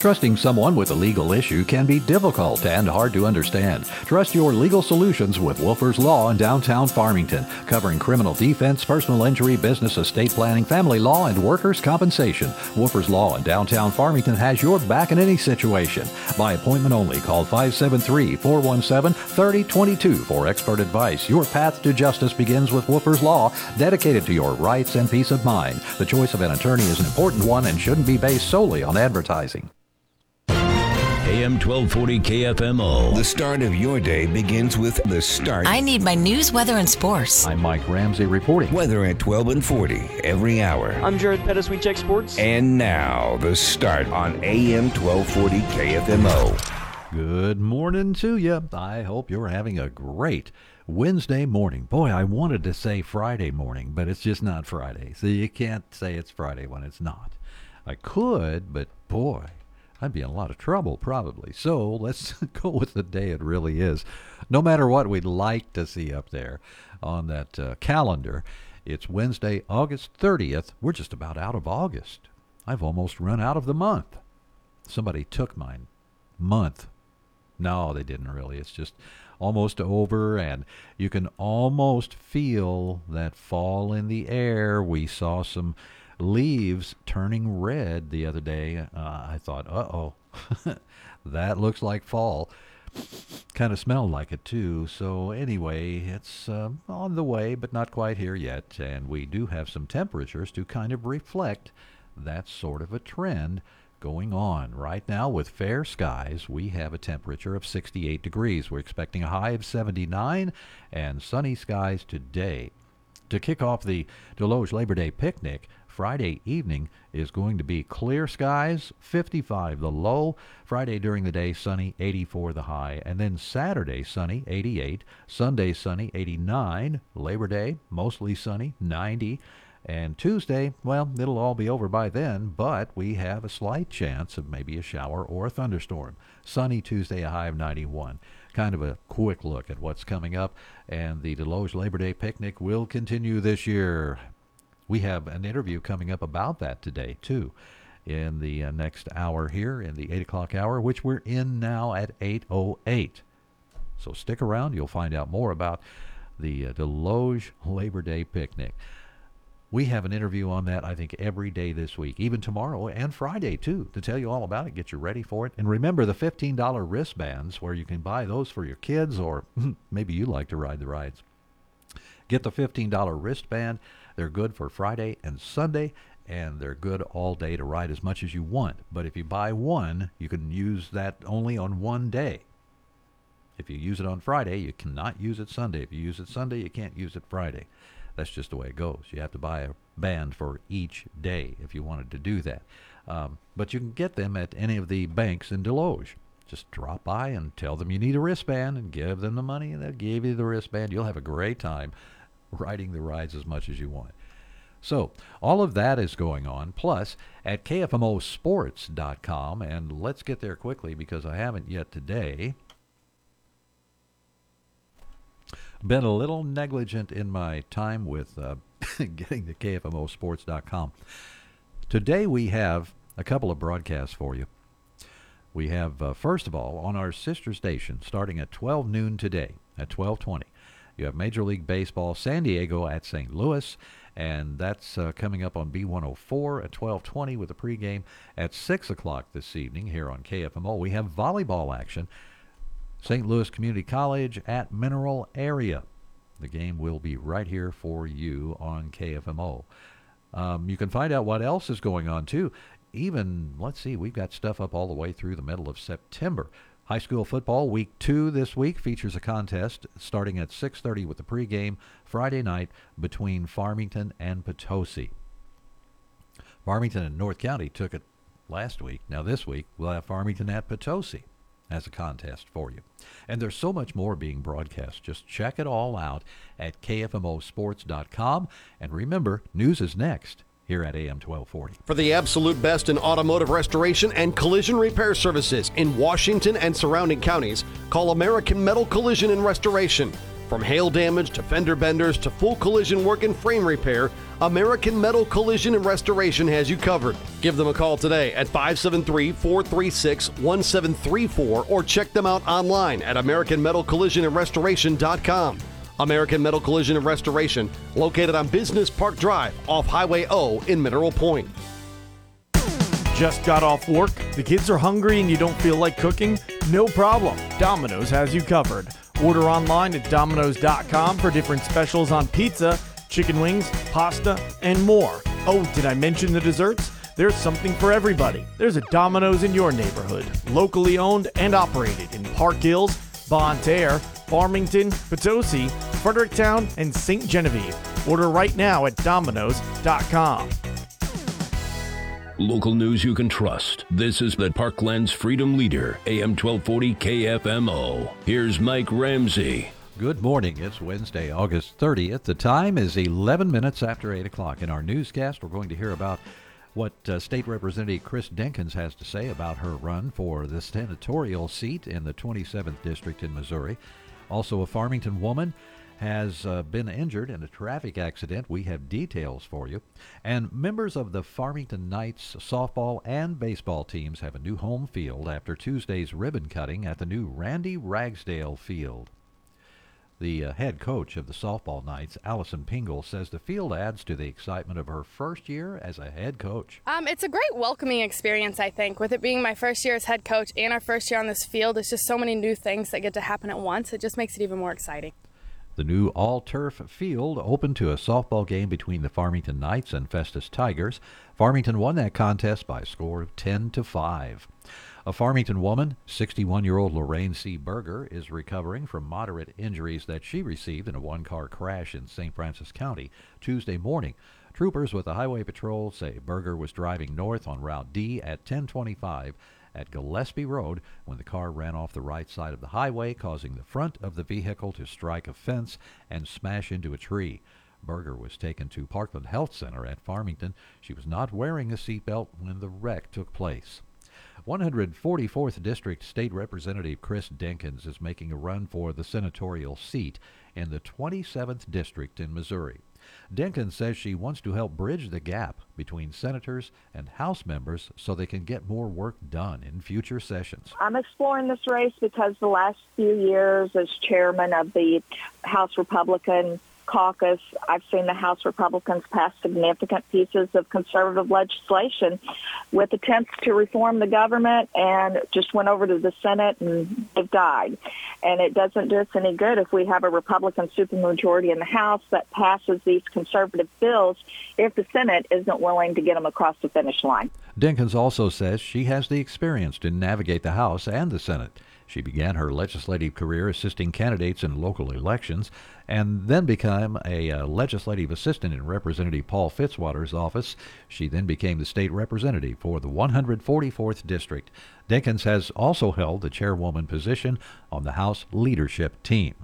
Trusting someone with a legal issue can be difficult and hard to understand. Trust your legal solutions with Wolfers Law in downtown Farmington, covering criminal defense, personal injury, business estate planning, family law, and workers' compensation. Wolfers Law in downtown Farmington has your back in any situation. By appointment only, call 573 417 3022 for expert advice. Your path to justice begins with Wolfers Law, dedicated to your rights and peace of mind. The choice of an attorney is an important one and shouldn't be based solely on advertising. AM 1240 KFMO. The start of your day begins with the start. I need my news, weather, and sports. I'm Mike Ramsey reporting. Weather at 12 and 40 every hour. I'm Jared Pettis. We check sports. And now, the start on AM 1240 KFMO. Good morning to you. I hope you're having a great Wednesday morning. Boy, I wanted to say Friday morning, but it's just not Friday. So you can't say it's Friday when it's not. I could, but boy, I'd be in a lot of trouble probably. So let's go with the day it really is. No matter what we'd like to see up there on that uh, calendar, it's Wednesday, August 30th. We're just about out of August. I've almost run out of the month. Somebody took mine. Month. No, they didn't really. It's just almost over, and you can almost feel that fall in the air. We saw some leaves turning red the other day. Uh, I thought, uh oh, that looks like fall. Kind of smelled like it too. So, anyway, it's uh, on the way, but not quite here yet. And we do have some temperatures to kind of reflect that sort of a trend going on. Right now, with fair skies, we have a temperature of 68 degrees. We're expecting a high of 79 and sunny skies today. To kick off the Desloge Labor Day picnic, Friday evening is going to be clear skies, 55 the low. Friday during the day, sunny, 84 the high. And then Saturday, sunny, 88. Sunday, sunny, 89. Labor Day, mostly sunny, 90. And Tuesday, well, it'll all be over by then, but we have a slight chance of maybe a shower or a thunderstorm. Sunny Tuesday, a high of 91. Kind of a quick look at what's coming up, and the Desloge Labor Day picnic will continue this year. We have an interview coming up about that today, too, in the uh, next hour here, in the 8 o'clock hour, which we're in now at 8.08. So stick around. You'll find out more about the uh, Desloge Labor Day picnic. We have an interview on that, I think, every day this week, even tomorrow and Friday, too, to tell you all about it, get you ready for it. And remember the $15 wristbands where you can buy those for your kids or maybe you like to ride the rides. Get the $15 wristband. They're good for Friday and Sunday, and they're good all day to ride as much as you want. But if you buy one, you can use that only on one day. If you use it on Friday, you cannot use it Sunday. If you use it Sunday, you can't use it Friday. That's just the way it goes. You have to buy a band for each day if you wanted to do that. Um, but you can get them at any of the banks in Desloge. Just drop by and tell them you need a wristband and give them the money, and they'll give you the wristband. You'll have a great time riding the rides as much as you want. So, all of that is going on. Plus, at KFMOsports.com, and let's get there quickly because I haven't yet today. Been a little negligent in my time with uh, getting to KFMOsports.com. Today we have a couple of broadcasts for you. We have, uh, first of all, on our sister station, starting at 12 noon today, at 1220, you have Major League Baseball San Diego at St. Louis, and that's uh, coming up on B104 at 12:20 with a pregame at 6 o'clock this evening here on KFMO. We have volleyball action. St. Louis Community College at Mineral Area. The game will be right here for you on KFMO. Um, you can find out what else is going on too. Even let's see, we've got stuff up all the way through the middle of September. High school football week two this week features a contest starting at 6:30 with the pregame Friday night between Farmington and Potosi. Farmington and North County took it last week. Now, this week, we'll have Farmington at Potosi as a contest for you. And there's so much more being broadcast. Just check it all out at kfmosports.com. And remember, news is next here at AM 1240. For the absolute best in automotive restoration and collision repair services in Washington and surrounding counties, call American Metal Collision and Restoration. From hail damage to fender benders to full collision work and frame repair, American Metal Collision and Restoration has you covered. Give them a call today at 573 436 1734 or check them out online at AmericanMetalCollisionAndRestoration.com. American Metal Collision and Restoration, located on Business Park Drive off Highway O in Mineral Point. Just got off work? The kids are hungry and you don't feel like cooking? No problem. Domino's has you covered. Order online at Domino's.com for different specials on pizza, chicken wings, pasta, and more. Oh, did I mention the desserts? There's something for everybody. There's a Domino's in your neighborhood, locally owned and operated in Park Hills, Bonne Terre, Farmington, Potosi, Fredericktown, and St. Genevieve. Order right now at Domino's.com. Local news you can trust. This is the Parkland's Freedom Leader, AM 1240 KFMO. Here's Mike Ramsey. Good morning. It's Wednesday, August 30th. The time is 11 minutes after 8 o'clock. In our newscast, we're going to hear about what uh, State Representative Chris Dinkins has to say about her run for the senatorial seat in the 27th District in Missouri. Also, a Farmington woman has uh, been injured in a traffic accident. We have details for you. And members of the Farmington Knights softball and baseball teams have a new home field after Tuesday's ribbon cutting at the new Randy Ragsdale Field. The uh, head coach of the softball Knights, Allison Pingle, says the field adds to the excitement of her first year as a head coach. Um, it's a great welcoming experience, I think. With it being my first year as head coach and our first year on this field, it's just so many new things that get to happen at once. It just makes it even more exciting. The new all turf field opened to a softball game between the Farmington Knights and Festus Tigers. Farmington won that contest by a score of 10 to 5. A Farmington woman, 61 year old Lorraine C. Berger, is recovering from moderate injuries that she received in a one car crash in St. Francis County Tuesday morning. Troopers with the Highway Patrol say Berger was driving north on Route D at 1025 at Gillespie Road when the car ran off the right side of the highway, causing the front of the vehicle to strike a fence and smash into a tree. Berger was taken to Parkland Health Center at Farmington. She was not wearing a seatbelt when the wreck took place. 144th District State Representative Chris Dinkins is making a run for the senatorial seat in the 27th District in Missouri. Dinkins says she wants to help bridge the gap between senators and House members so they can get more work done in future sessions. I'm exploring this race because the last few years as chairman of the House Republican caucus, I've seen the House Republicans pass significant pieces of conservative legislation with attempts to reform the government and just went over to the Senate and they've died. And it doesn't do us any good if we have a Republican supermajority in the House that passes these conservative bills if the Senate isn't willing to get them across the finish line. Dinkins also says she has the experience to navigate the House and the Senate. She began her legislative career assisting candidates in local elections and then became a uh, legislative assistant in Representative Paul Fitzwater's office. She then became the state representative for the 144th District. Dinkins has also held the chairwoman position on the House leadership team.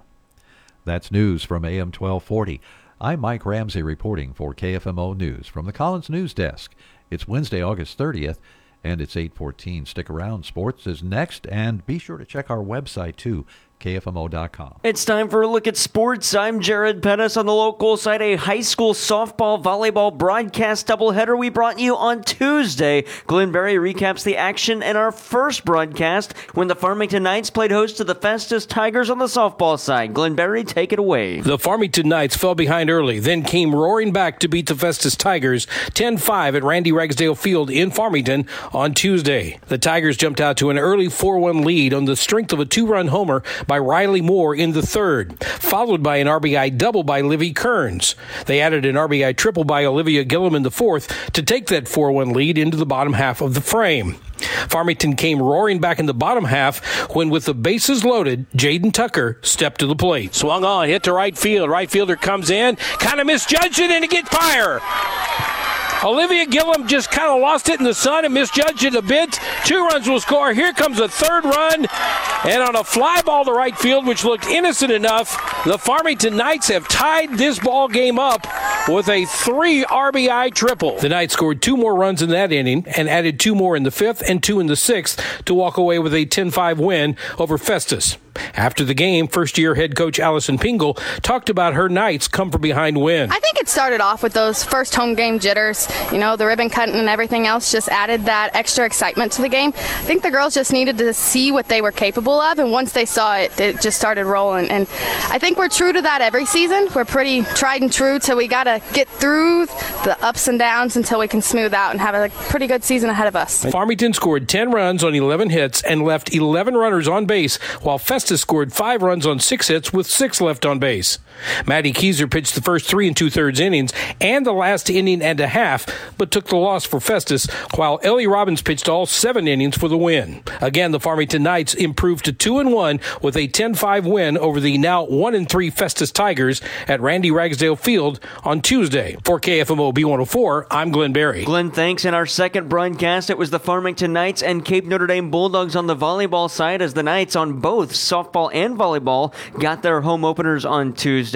That's news from AM 1240. I'm Mike Ramsey reporting for KFMO News from the Collins News Desk. It's Wednesday, August 30th and it's 814. Stick around. Sports is next, and be sure to check our website too, KFMO.com. It's time for a look at sports. I'm Jared Pettis on the local side. A high school softball volleyball broadcast doubleheader we brought you on Tuesday. Glenn Berry recaps the action in our first broadcast when the Farmington Knights played host to the Festus Tigers on the softball side. Glenn Berry, take it away. The Farmington Knights fell behind early, then came roaring back to beat the Festus Tigers 10 5 at Randy Ragsdale Field in Farmington on Tuesday. The Tigers jumped out to an early 4 1 lead on the strength of a two run homer by Riley Moore in the third, followed by an RBI double by Livy Kearns. They added an RBI triple by Olivia Gillum in the fourth to take that 4 1 lead into the bottom half of the frame. Farmington came roaring back in the bottom half when, with the bases loaded, Jaden Tucker stepped to the plate. Swung on, hit to right field. Right fielder comes in, kind of misjudged it, and it gets fire. Olivia Gillum just kind of lost it in the sun and misjudged it a bit. Two runs will score. Here comes a third run. And on a fly ball to right field, which looked innocent enough, the Farmington Knights have tied this ball game up with a three RBI triple. The Knights scored two more runs in that inning and added two more in the fifth and two in the sixth to walk away with a 10 5 win over Festus. After the game, first year head coach Allison Pingle talked about her Knights come from behind win. I think it started off with those first home game jitters. You know, the ribbon cutting and everything else just added that extra excitement to the game. I think the girls just needed to see what they were capable of, and once they saw it, it just started rolling. And I think we're true to that every season. We're pretty tried and true till we got to get through the ups and downs until we can smooth out and have a pretty good season ahead of us. Farmington scored 10 runs on 11 hits and left 11 runners on base, while Festus scored five runs on six hits with six left on base. Maddie Keyser pitched the first three and two thirds innings and the last inning and a half, but took the loss for Festus, while Ellie Robbins pitched all seven innings for the win. Again, the Farmington Knights improved to two and one with a 10-5 win over the now one and three Festus Tigers at Randy Ragsdale Field on Tuesday. For KFMO B104, I'm Glenn Berry. Glenn, thanks. In our second broadcast, it was the Farmington Knights and Cape Notre Dame Bulldogs on the volleyball side as the Knights on both softball and volleyball got their home openers on Tuesday.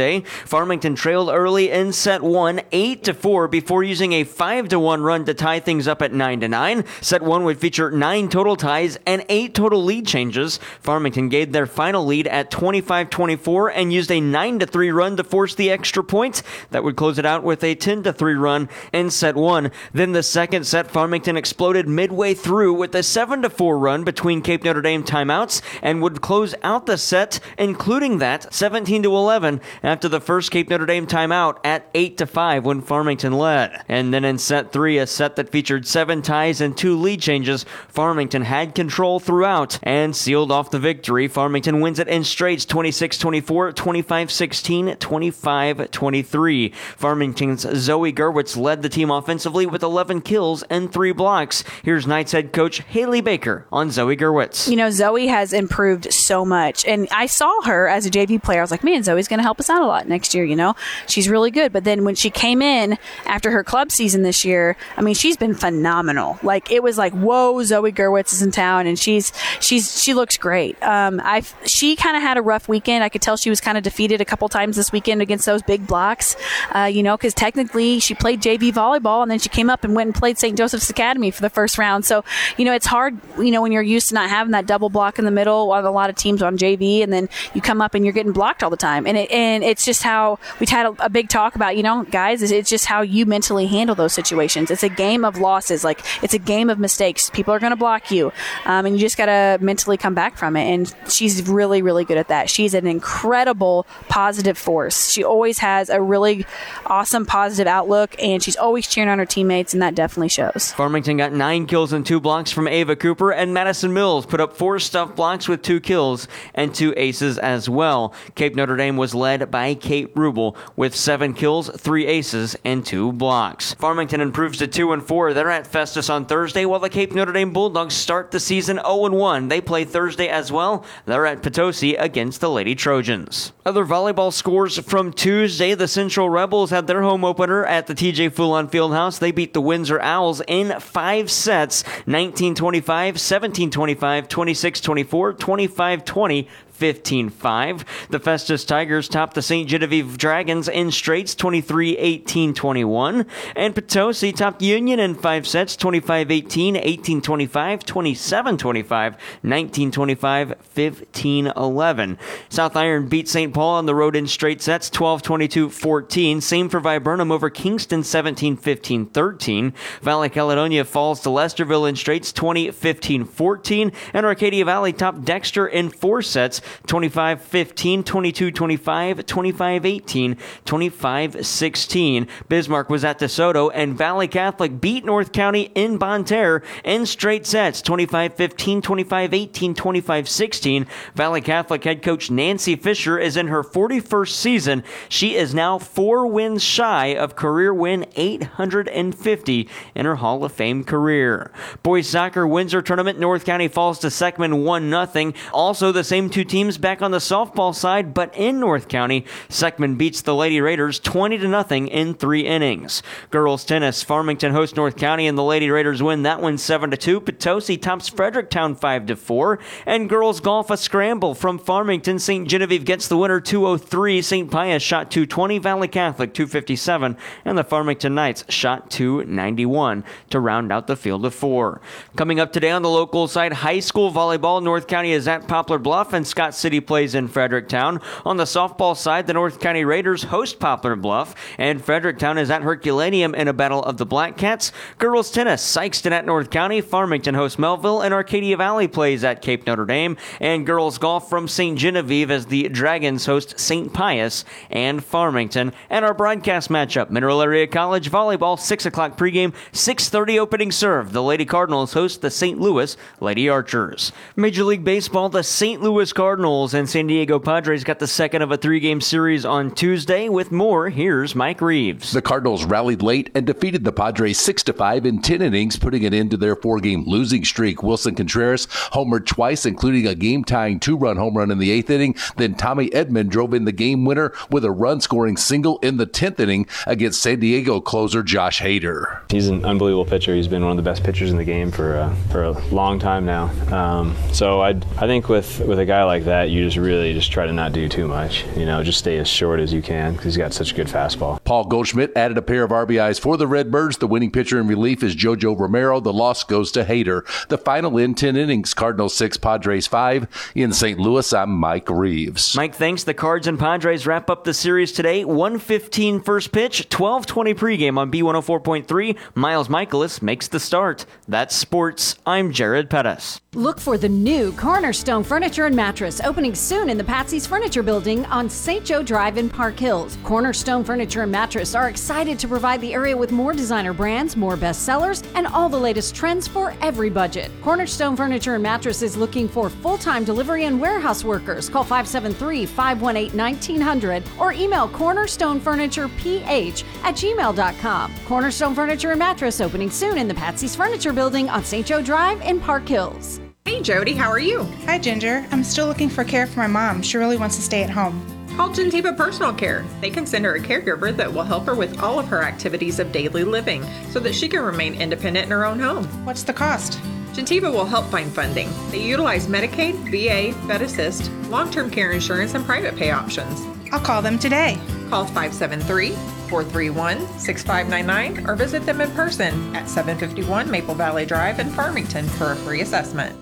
Farmington trailed early in set one, 8 to 4, before using a 5 to 1 run to tie things up at 9 to 9. Set one would feature nine total ties and eight total lead changes. Farmington gave their final lead at 25 24 and used a 9 to 3 run to force the extra point. That would close it out with a 10 to 3 run in set one. Then the second set, Farmington exploded midway through with a 7 to 4 run between Cape Notre Dame timeouts and would close out the set, including that 17 to 11 after the first Cape Notre Dame timeout at 8 to 5 when Farmington led. And then in set three, a set that featured seven ties and two lead changes, Farmington had control throughout and sealed off the victory. Farmington wins it in straights 26 24, 25 16, 25 23. Farmington's Zoe Gerwitz led the team offensively with 11 kills and three blocks. Here's Knights head coach Haley Baker on Zoe Gerwitz. You know, Zoe has improved so much. And I saw her as a JV player. I was like, man, Zoe's going to help us out a lot next year. You know, she's really good. But then when she came in after her club season this year, I mean, she's been phenomenal. Like it was like, whoa, Zoe Gerwitz is in town, and she's she's she looks great. Um, I she kind of had a rough weekend. I could tell she was kind of defeated a couple times this weekend against those big blocks. Uh, you know, because technically she played JV volleyball, and then she came up and went and played St. Joseph's Academy for the first round. So you know, it's hard. You know, when you're used to not having that double block in the middle on a lot of teams on JV, and then you come up and you're getting blocked all the time, and it, and it's just how we've had a, a big talk about. You know, guys, it's just how you mentally handle those situations. It's a game of losses. Like it's a game of mistakes. People are going to block you, um, and you just got to mentally come back from it. And she's really, really good at that. She's an incredible positive force. She always has a really awesome positive outlook, and she's always cheering on her teammates, and that definitely shows. Farmington got nine kills and two blocks from Ava Cooper, and Madison Mills put up four stuff blocks with two kills and two aces as well. Cape Notre Dame was led by Kate Rubel with seven kills, three aces, and two blocks. Farmington improves to two and four. They're at Festus on Thursday, while the Cape Notre Dame Bulldogs start the season 0 and 1. They play Thursday as well. They're at Potosi against the Lady Trojans. Other volleyball scores from Tuesday: the Central Rebels had their home opener at the TJ Fulon Fieldhouse. They beat the Windsor Owls in five sets: 19-25, 17-25, 26-24, 25-20. 15 5. The Festus Tigers topped the St. Genevieve Dragons in straights 23 18 21. And Potosi topped Union in five sets 25 18, 18 25, 27 25, 19 25, 15 11. South Iron beat St. Paul on the road in straight sets 12 22 14. Same for Viburnum over Kingston 17 15 13. Valley Caledonia falls to Lesterville in straights 20 15 14. And Arcadia Valley topped Dexter in four sets 25 15, 22 25, 25 18, 25 16. Bismarck was at DeSoto, and Valley Catholic beat North County in Bonne Terre in straight sets 25 15, 25 18, 25 16. Valley Catholic head coach Nancy Fisher is in her 41st season. She is now four wins shy of career win 850 in her Hall of Fame career. Boys soccer Windsor tournament, North County falls to Seckman 1 0. Also, the same two teams teams back on the softball side, but in North County, Seckman beats the Lady Raiders 20 to nothing in three innings. Girls tennis, Farmington hosts North County, and the Lady Raiders win that one 7 to 2. Potosi tops Fredericktown 5 to 4. And girls golf, a scramble from Farmington. St. Genevieve gets the winner 203. St. Pius shot 220. Valley Catholic 257. And the Farmington Knights shot 291 to round out the field of four. Coming up today on the local side, high school volleyball. North County is at Poplar Bluff, and Scott City plays in Fredericktown. On the softball side, the North County Raiders host Poplar Bluff, and Fredericktown is at Herculaneum in a battle of the Black Cats. Girls tennis, Sikeston at North County, Farmington hosts Mehlville, and Arcadia Valley plays at Cape Notre Dame. And girls golf from St. Genevieve as the Dragons host St. Pius and Farmington. And our broadcast matchup, Mineral Area College volleyball, 6 o'clock pregame, 6.30 opening serve. The Lady Cardinals host the St. Louis Lady Archers. Major League Baseball, the St. Louis Cardinals and San Diego Padres got the second of a three-game series on Tuesday. With more, here's Mike Reeves. The Cardinals rallied late and defeated the Padres 6 to 5 in 10 innings, putting it into their four-game losing streak. Willson Contreras homered twice, including a game-tying two-run home run in the eighth inning. Then Tommy Edman drove in the game winner with a run-scoring single in the 10th inning against San Diego closer Josh Hader. He's an unbelievable pitcher. He's been one of the best pitchers in the game for uh, for a long time now. Um, so I I think with with a guy like that, you just really just try to not do too much. You know, just stay as short as you can because he's got such a good fastball. Paul Goldschmidt added a pair of RBIs for the Redbirds. The winning pitcher in relief is JoJo Romero. The loss goes to Hader. The final in 10 innings, Cardinals 6, Padres 5. In St. Louis, I'm Mike Reeves. Mike, thanks. The Cards and Padres wrap up the series today. 115 first pitch, 1220 pregame on B104.3. Miles Mikolas makes the start. That's sports. I'm Jared Pettis. Look for the new Cornerstone Furniture and Mattress opening soon in the Patsy's Furniture Building on St. Joe Drive in Park Hills. Cornerstone Furniture and Mattress are excited to provide the area with more designer brands, more bestsellers, and all the latest trends for every budget. Cornerstone Furniture and Mattress is looking for full time delivery and warehouse workers. Call 573 518 1900 or email cornerstonefurnitureph at gmail.com. Cornerstone Furniture and Mattress opening soon in the Patsy's Furniture Building on St. Joe Drive in Park Hills. Hey Jody, how are you? Hi Ginger. I'm still looking for care for my mom. She really wants to stay at home. Call Gentiva Personal Care. They can send her a caregiver that will help her with all of her activities of daily living so that she can remain independent in her own home. What's the cost? Gentiva will help find funding. They utilize Medicaid, VA, Fed Assist, long term care insurance, and private pay options. I'll call them today. Call 573 431 6599 or visit them in person at 751 Maple Valley Drive in Farmington for a free assessment.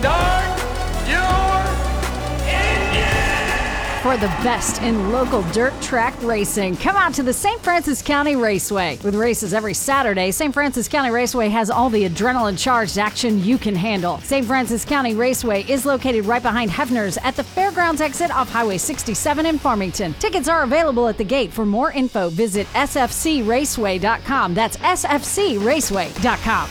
Start your For the best in local dirt track racing, come out to the St. Francis County Raceway. With races every Saturday, St. Francis County Raceway has all the adrenaline charged action you can handle. St. Francis County Raceway is located right behind Hefner's at the Fairgrounds exit off Highway 67 in Farmington. Tickets are available at the gate. For more info, visit sfcraceway.com. That's sfcraceway.com.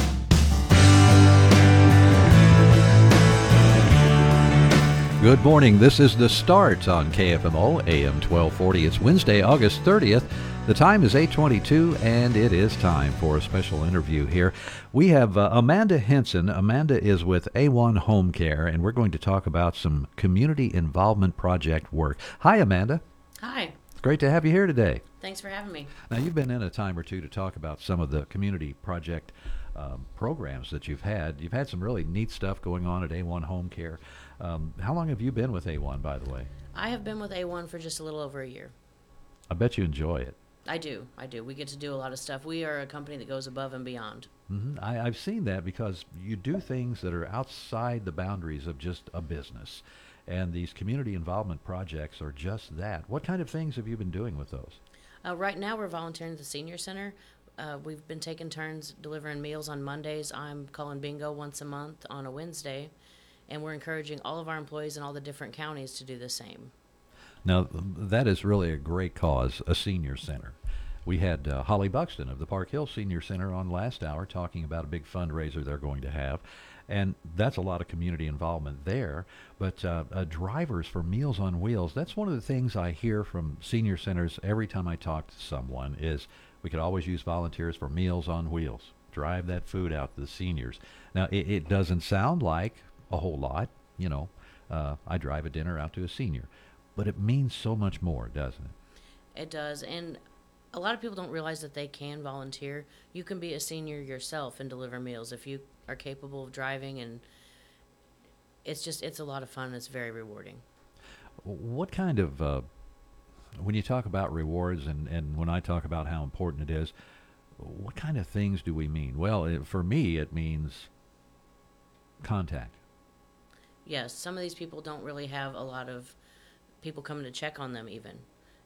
Good morning. This is the start on KFMO AM 1240. It's Wednesday, August 30th. The time is 8:22 and it is time for a special interview here. We have uh, Amanda Henson. Amanda is with A1 Home Care and we're going to talk about some community involvement project work. Hi Amanda. Hi. It's great to have you here today. Thanks for having me. Now you've been in a time or two to talk about some of the community project um, programs that you've had. You've had some really neat stuff going on at A1 Home Care. Um, how long have you been with A1, by the way? I have been with A1 for just a little over a year. I bet you enjoy it. I do. I do. We get to do a lot of stuff. We are a company that goes above and beyond. Mm-hmm. I, I've seen that because you do things that are outside the boundaries of just a business. And these community involvement projects are just that. What kind of things have you been doing with those? Uh, right now, we're volunteering at the Senior Center. Uh, we've been taking turns delivering meals on Mondays. I'm calling bingo once a month on a Wednesday, and we're encouraging all of our employees in all the different counties to do the same. Now, that is really a great cause, a senior center. We had uh, Holly Buxton of the Park Hill Senior Center on last hour talking about a big fundraiser they're going to have. And that's a lot of community involvement there. But uh, uh, drivers for Meals on Wheels, that's one of the things I hear from senior centers every time I talk to someone is we could always use volunteers for Meals on Wheels. Drive that food out to the seniors. Now, it, it doesn't sound like a whole lot. You know, uh, I drive a dinner out to a senior. But it means so much more, doesn't it? It does, and a lot of people don't realize that they can volunteer. You can be a senior yourself and deliver meals if you are capable of driving, and it's just it's a lot of fun. And it's very rewarding. What kind of, uh, when you talk about rewards and, and when I talk about how important it is, what kind of things do we mean? Well, it, for me, it means contact. Yes, some of these people don't really have a lot of people coming to check on them even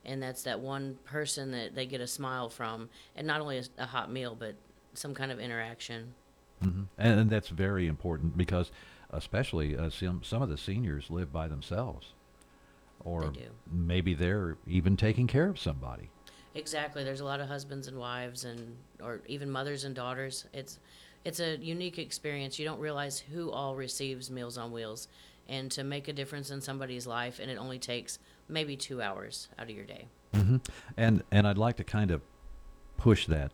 and that's that one person that they get a smile from and not only a, a hot meal but some kind of interaction Mm-hmm. And, and that's very important because, especially uh, some some of the seniors live by themselves, or They do. maybe they're even taking care of somebody. exactly there's a lot of husbands and wives and or even mothers and daughters it's it's a unique experience. You don't realize who all receives meals on wheels. And to make a difference in somebody's life and it only takes maybe two hours out of your day. Hmm And and I'd like to kind of push that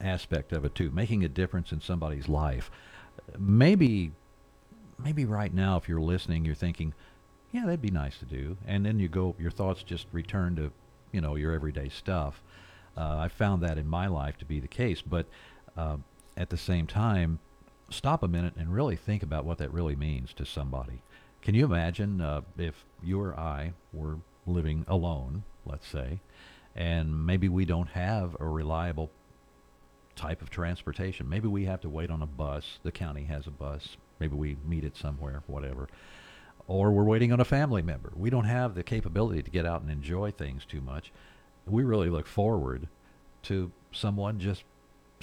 aspect of it too, making a difference in somebody's life. Maybe maybe right now, if you're listening, you're thinking, yeah, that'd be nice to do, and then you go, your thoughts just return to, you know, your everyday stuff. Uh, I found that in my life to be the case, but uh, at the same time, stop a minute and really think about what that really means to somebody. Can you imagine uh, if you or I were living alone, let's say, and maybe we don't have a reliable type of transportation. Maybe we have to wait on a bus. The county has a bus. Maybe we meet it somewhere, whatever. Or we're waiting on a family member. We don't have the capability to get out and enjoy things too much. We really look forward to someone just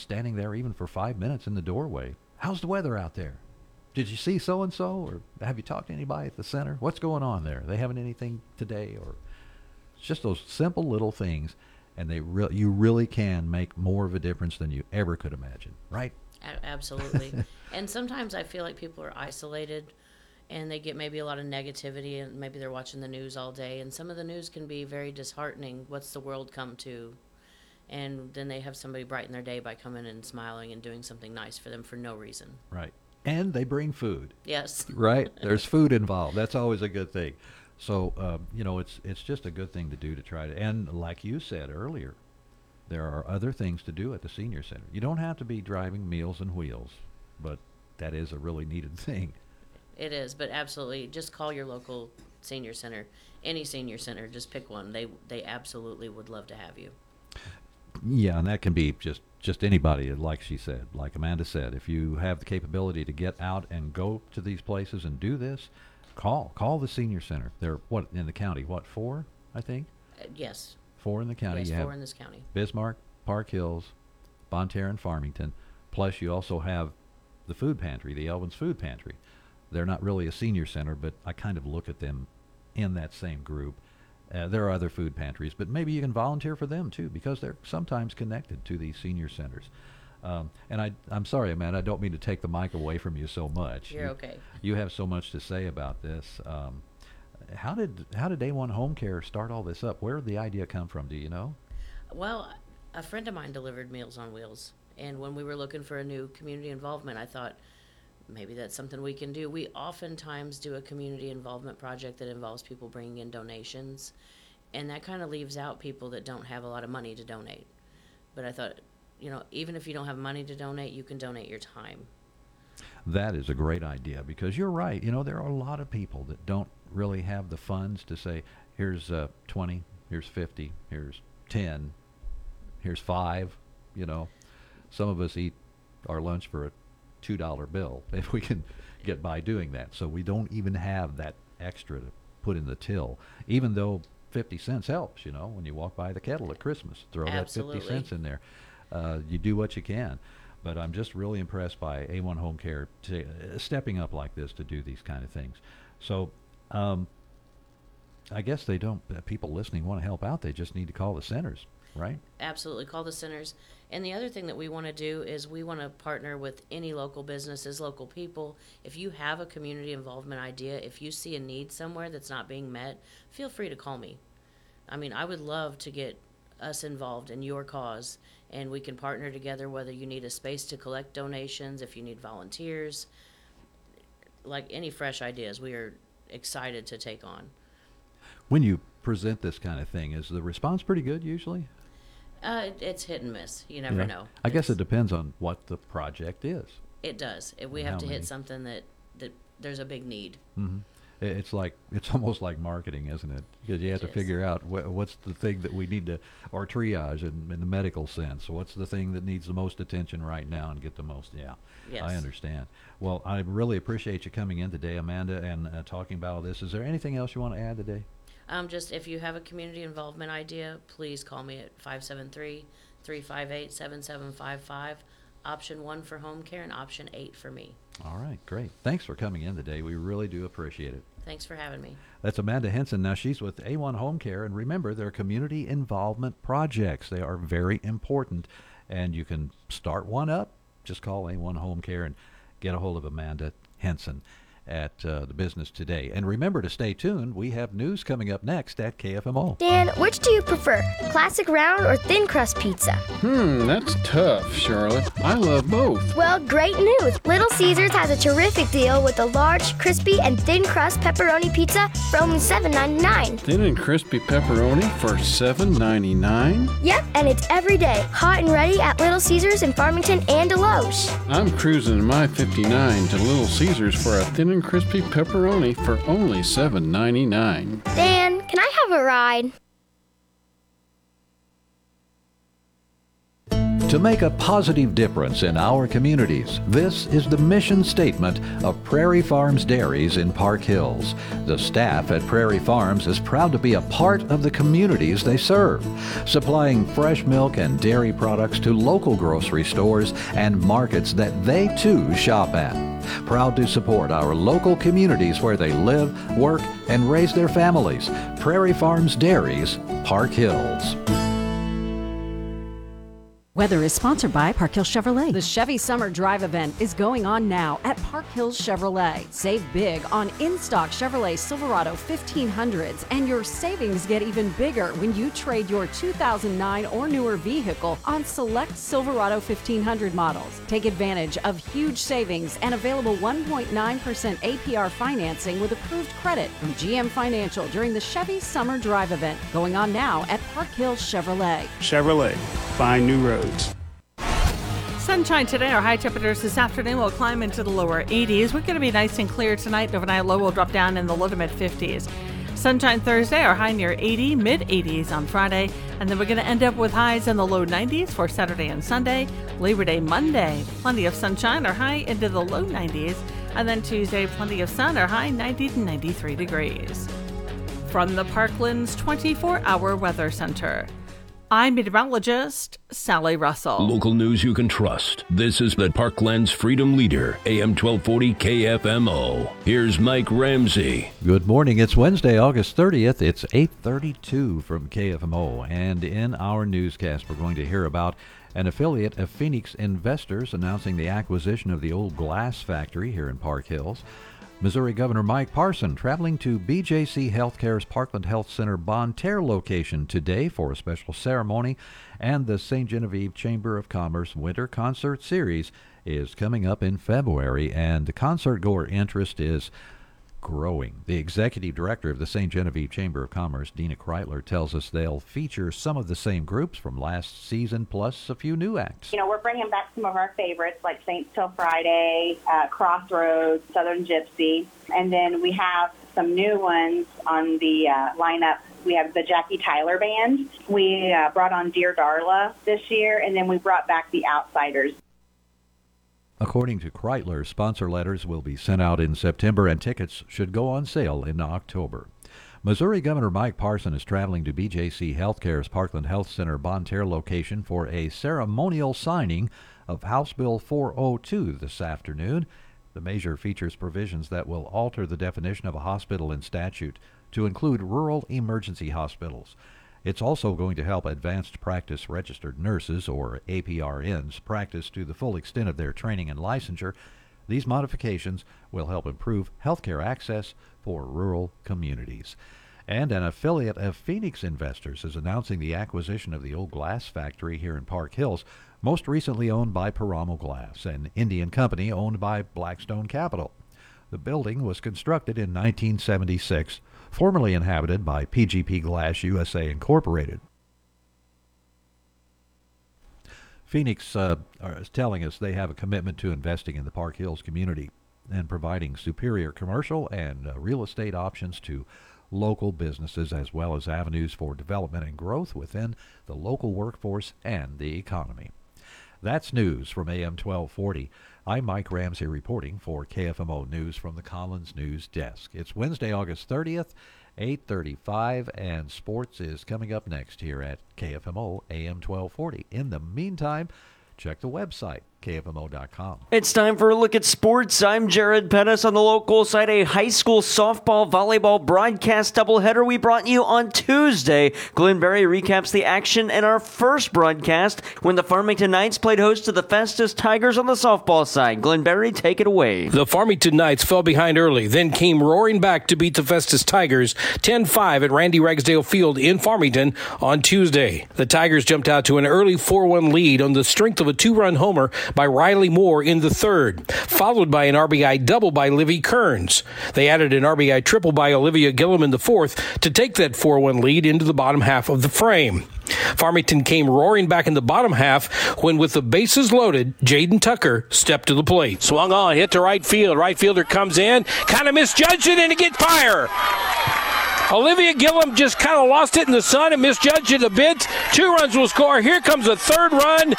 standing there even for five minutes in the doorway. How's the weather out there? Did you see so and so? Or have you talked to anybody at the center? What's going on there? They having anything today? Or it's just those simple little things and they re- you really can make more of a difference than you ever could imagine, right? A- absolutely. and sometimes I feel like people are isolated and they get maybe a lot of negativity and maybe they're watching the news all day and some of the news can be very disheartening. What's the world come to? And then they have somebody brighten their day by coming and smiling and doing something nice for them for no reason. Right. And they bring food. Yes. Right? There's food involved. That's always a good thing. So, uh, you know, it's it's just a good thing to do to try to and like you said earlier, there are other things to do at the senior center. You don't have to be driving meals and wheels, but that is a really needed thing. It is, but absolutely just call your local senior center. Any senior center, just pick one. They they absolutely would love to have you. Yeah, and that can be just just anybody, like she said, like Amanda said. If you have the capability to get out and go to these places and do this, call call the senior center. They're what in the county? What four? I think Uh, yes. four in the county. Yes, you four have in this county. Bismarck, Park Hills, Bonne Terre, and Farmington. Plus, you also have the food pantry, the Elvin's Food Pantry. They're not really a senior center, but I kind of look at them in that same group. Uh, there are other food pantries, but maybe you can volunteer for them too, because they're sometimes connected to these senior centers. Um, and I, I'm sorry, Amanda, I don't mean to take the mic away from you so much. You're You- okay. You have so much to say about this. Um, how did how did A1 Home Care start all this up? Where did the idea come from? Do you know? Well, a friend of mine delivered Meals on Wheels, and when we were looking for a new community involvement, I thought maybe that's something we can do. We oftentimes do a community involvement project that involves people bringing in donations, and that kind of leaves out people that don't have a lot of money to donate. But I thought, you know, even if you don't have money to donate, you can donate your time. That is a great idea because you're right. You know, there are a lot of people that don't really have the funds to say, here's uh, 20, here's 50, here's 10, here's 5, you know. Some of us eat our lunch for a $2 bill if we can get by doing that. So we don't even have that extra to put in the till, even though 50 cents helps, you know, when you walk by the kettle at Christmas, throw that 50 cents in there. uh, you do what you can. But I'm just really impressed by A1 Home Care to, uh, stepping up like this to do these kind of things. So, um, I guess they don't. Uh, people listening want to help out. They just need to call the centers, right? Absolutely. Call the centers. And the other thing that we want to do is we want to partner with any local businesses, local people. If you have a community involvement idea, if you see a need somewhere that's not being met, feel free to call me. I mean, I would love to get us involved in your cause and we can partner together whether you need a space to collect donations, if you need volunteers, like any fresh ideas, we are excited to take on. When you present this kind of thing, is the response pretty good usually? Uh, it- it's hit and miss. You never Yeah. know. I guess it depends on what the project is. It does. If we have to many. hit something that, that there's a big need. hmm It's like it's almost like marketing, isn't it? Because you have to figure out wh- what's the thing that we need to, or triage in, in the medical sense. What's the thing that needs the most attention right now and get the most? Yeah, yes. I understand. Well, I really appreciate you coming in today, Amanda, and uh, talking about all this. Is there anything else you want to add today? Um, just if you have a community involvement idea, please call me at 573 358 7755. Option one for home care and option eight for me. All right, great. Thanks for coming in today. We really do appreciate it. Thanks for having me. That's Amanda Henson. Now she's with A1 Home Care, and remember, they're community involvement projects. They are very important, and you can start one up. Just call A1 Home Care and get a hold of Amanda Henson at uh, the business today. And remember to stay tuned. We have news coming up next at KFMO. Dan, which do you prefer, classic round or thin crust pizza? Hmm, that's tough, Charlotte. I love both. Well, great news! Little Caesars has a terrific deal with a large, crispy, and thin crust pepperoni pizza for only $7.99. Thin and crispy pepperoni for $7.99? Yep, and it's every day, hot and ready at Little Caesars in Farmington and Desloge. I'm cruising my 59 to Little Caesars for a thin and crispy pepperoni for only $7.99. Dan, can I have a ride? To make a positive difference in our communities, this is the mission statement of Prairie Farms Dairies in Park Hills. The staff at Prairie Farms is proud to be a part of the communities they serve, supplying fresh milk and dairy products to local grocery stores and markets that they too shop at. Proud to support our local communities where they live, work, and raise their families. Prairie Farms Dairies, Park Hills. Weather is sponsored by Park Hill Chevrolet. The Chevy Summer Drive event is going on now at Park Hills Chevrolet. Save big on in stock Chevrolet Silverado 1500s, and your savings get even bigger when you trade your 2009 or newer vehicle on select Silverado 1500 models. Take advantage of huge savings and available 1.9% APR financing with approved credit from GM Financial during the Chevy Summer Drive event going on now at Park Hills Chevrolet. Chevrolet. Find new roads. Sunshine today. Our high temperatures this afternoon will climb into the lower 80s. We're going to be nice and clear tonight. Overnight low will drop down in the low to mid 50s. Sunshine Thursday, our high near 80, mid 80s on Friday. And then we're going to end up with highs in the low 90s for Saturday and Sunday. Labor Day Monday, plenty of sunshine, our high into the low 90s. And then Tuesday, plenty of sun, our high 90 to 93 degrees. From the Parklands 24 hour weather center. I'm meteorologist Sally Russell. Local news you can trust. This is the Parklands Freedom Leader, AM 1240 KFMO. Here's Mike Ramsey. Good morning. It's Wednesday, August 30th. It's 8:32 from KFMO, and in our newscast, we're going to hear about an affiliate of Phoenix Investors announcing the acquisition of the old glass factory here in Park Hills. Missouri Governor Mike Parson traveling to BJC Healthcare's Parkland Health Center Bonne Terre location today for a special ceremony, and the St. Genevieve Chamber of Commerce Winter Concert Series is coming up in February, and concert goer interest is growing. The executive director of the St. Genevieve Chamber of Commerce, Dina Kreitler, tells us they'll feature some of the same groups from last season plus a few new acts. You know, we're bringing back some of our favorites like Saints Till Friday, uh, Crossroads, Southern Gypsy, and then we have some new ones on the uh, lineup. We have the Jackie Tyler Band. We uh, brought on Dear Darla this year, and then we brought back the Outsiders. According to Kreitler, sponsor letters will be sent out in September and tickets should go on sale in October. Missouri Governor Mike Parson is traveling to BJC Healthcare's Parkland Health Center Bonne Terre location for a ceremonial signing of House Bill 402 this afternoon. The measure features provisions that will alter the definition of a hospital in statute to include rural emergency hospitals. It's also going to help advanced practice registered nurses, or APRNs, practice to the full extent of their training and licensure. These modifications will help improve healthcare access for rural communities. And an affiliate of Phoenix Investors is announcing the acquisition of the old glass factory here in Park Hills, most recently owned by Piramal Glass, an Indian company owned by Blackstone Capital. The building was constructed in 1976 formerly inhabited by PGP Glass USA Incorporated. Phoenix uh, is telling us they have a commitment to investing in the Park Hills community and providing superior commercial and uh, real estate options to local businesses as well as avenues for development and growth within the local workforce and the economy. That's news from AM 1240. I'm Mike Ramsey reporting for KFMO News from the Collins News Desk. It's Wednesday, August 30th, 8:35 and sports is coming up next here at KFMO AM 1240. In the meantime, check the website KFMO.com. It's time for a look at sports. I'm Jared Pettis on the local side. A high school softball volleyball broadcast doubleheader we brought you on Tuesday. Glenn Berry recaps the action in our first broadcast when the Farmington Knights played host to the Festus Tigers on the softball side. Glenn Berry, take it away. The Farmington Knights fell behind early, then came roaring back to beat the Festus Tigers 10 5 at Randy Ragsdale Field in Farmington on Tuesday. The Tigers jumped out to an early 4 1 lead on the strength of a two run homer by Riley Moore in the third, followed by an RBI double by Livy Kearns. They added an RBI triple by Olivia Gillum in the fourth to take that 4 1 lead into the bottom half of the frame. Farmington came roaring back in the bottom half when, with the bases loaded, Jaden Tucker stepped to the plate. Swung on, hit to right field. Right fielder comes in, kind of misjudged it, and it gets fire. Olivia Gillum just kind of lost it in the sun and misjudged it a bit. Two runs will score. Here comes a third run.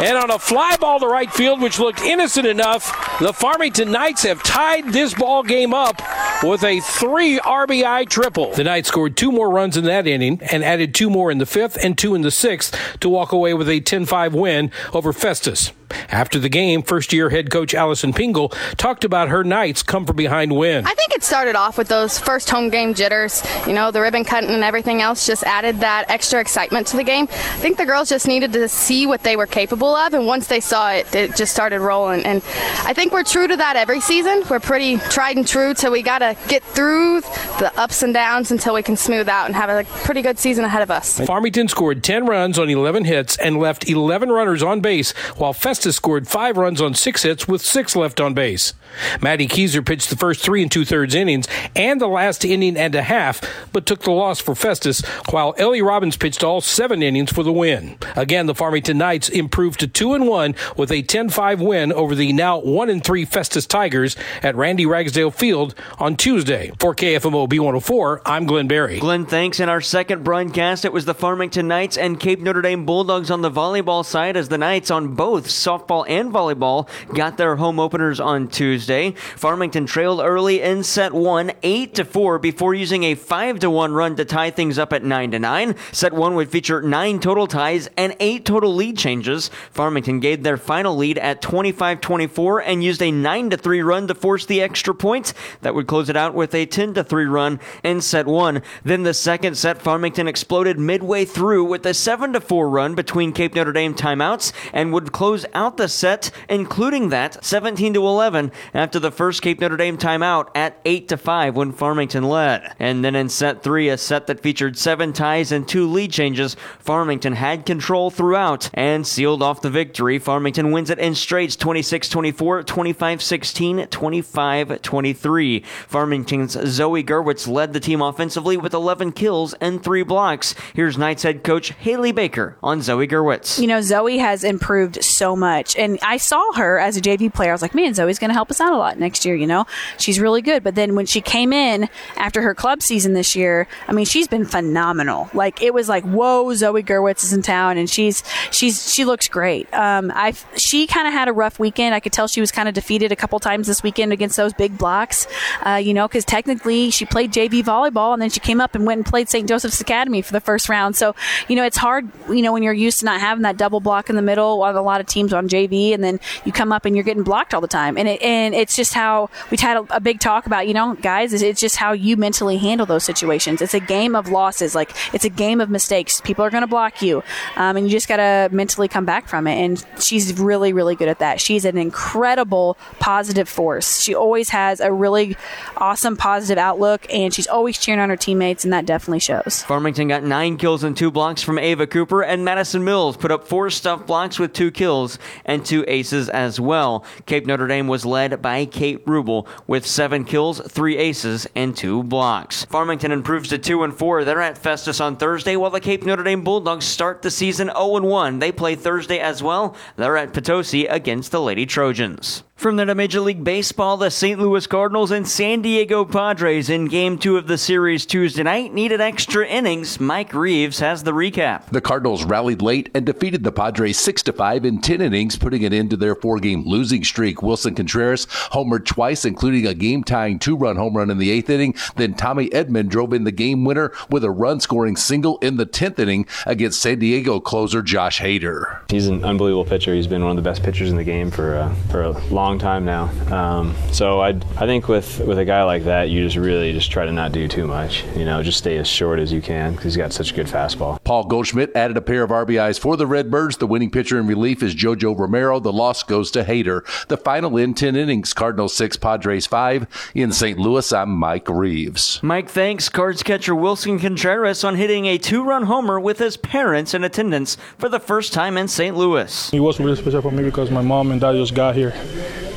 And on a fly ball to right field, which looked innocent enough, the Farmington Knights have tied this ball game up with a three RBI triple. The Knights scored two more runs in that inning and added two more in the fifth and two in the sixth to walk away with a 10 5 win over Festus. After the game, first year head coach Allison Pingle talked about her Knights come from behind win. I think it started off with those first home game jitters. You know, the ribbon cutting and everything else just added that extra excitement to the game. I think the girls just needed to see what they were capable of, and once they saw it, it just started rolling. And I think we're true to that every season. We're pretty tried and true, so we got to get through the ups and downs until we can smooth out and have a pretty good season ahead of us. Farmington scored 10 runs on 11 hits and left 11 runners on base, while Festus scored five runs on six hits with six left on base. Maddie Keyser pitched the first three and two thirds innings and the last inning and a half, but took the loss for Festus, while Ellie Robbins pitched all seven innings for the win. Again, the Farmington Knights improved to two and one with a 10-5 win over the now one and three Festus Tigers at Randy Ragsdale Field on Tuesday. For KFMO B104, I'm Glenn Berry. Glenn, thanks. In our second broadcast, it was the Farmington Knights and Cape Notre Dame Bulldogs on the volleyball side as the Knights on both softball and volleyball got their home openers on Tuesday. Farmington trailed early in set one, eight to four, before using a five to one run to tie things up at nine to nine. Set one would feature nine total ties and eight total lead changes. Farmington gave their final lead at 25-24 and used a nine to three run to force the extra point. That would close it out with a 10 to three run in set one. Then the second set, Farmington exploded midway through with a seven to four run between Cape Notre Dame timeouts and would close out the set, including that 17 to 11 after the first Cape Notre Dame timeout at 8 to 5 when Farmington led. And then in set 3, a set that featured 7 ties and 2 lead changes, Farmington had control throughout and sealed off the victory. Farmington wins it in straights 26-24, 25-16, 25-23. Farmington's Zoe Gerwitz led the team offensively with 11 kills and 3 blocks. Here's Knights head coach Haley Baker on Zoe Gerwitz. You know, Zoe has improved so much. And I saw her as a JV player. I was like, man, Zoe's going to help us out a lot next year. You know, she's really good. But then when she came in after her club season this year, I mean, she's been phenomenal. Like it was like, whoa, Zoe Gerwitz is in town, and she's she's she looks great. Um, I she kind of had a rough weekend. I could tell she was kind of defeated a couple times this weekend against those big blocks. Uh, you know, because technically she played JV volleyball, and then she came up and went and played St. Joseph's Academy for the first round. So you know, it's hard. You know, when you're used to not having that double block in the middle on a lot of teams on JV, and then you come up and you're getting blocked all the time. And it, and it's just how we've had a, a big talk about. You know, guys, it's just how you mentally handle those situations. It's a game of losses. Like it's a game of mistakes. People are going to block you, um, and you just got to mentally come back from it. And she's really, really good at that. She's an incredible positive force. She always has a really awesome positive outlook, and she's always cheering on her teammates, and that definitely shows. Farmington got nine kills and two blocks from Ava Cooper, and Madison Mills put up four stuff blocks with two kills and two aces as well. Cape Notre Dame was led by Kate Rubel with seven kills, three aces, and two blocks. Farmington improves to two and four. They're at Festus on Thursday, while the Cape Notre Dame Bulldogs start the season 0 and 1. They play Thursday as well. They're at Potosi against the Lady Trojans. From the Major League Baseball, the St. Louis Cardinals and San Diego Padres in Game 2 of the series Tuesday night needed extra innings. Mike Reeves has the recap. The Cardinals rallied late and defeated the Padres 6 to 5 in 10 innings, putting an end to their four game losing streak. Willson Contreras homered twice, including a game tying two run home run in the eighth inning. Then Tommy Edman drove in the game winner with a run scoring single in the 10th inning against San Diego closer Josh Hader. He's an unbelievable pitcher. He's been one of the best pitchers in the game for, uh, for a long time now. Um, so I I think with with a guy like that, you just really just try to not do too much. You know, just stay as short as you can because he's got such a good fastball. Paul Goldschmidt added a pair of RBIs for the Redbirds. The winning pitcher in relief is JoJo Romero. The loss goes to Hader. The final in 10 innings, Cardinals 6, Padres 5. In St. Louis, I'm Mike Reeves. Mike thanks Cards catcher Willson Contreras on hitting a two run homer with his parents in attendance for the first time in St. Louis. It was really special for me because my mom and dad just got here.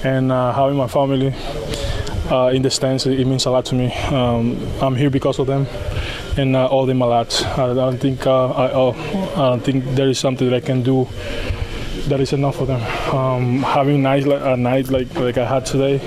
And uh, having my family uh, in the stands, it means a lot to me. Um, I'm here because of them and uh, all them a lot. I don't think uh, I, oh, I don't think there is something that I can do that is enough for them. Um, having like, a night like like I had today,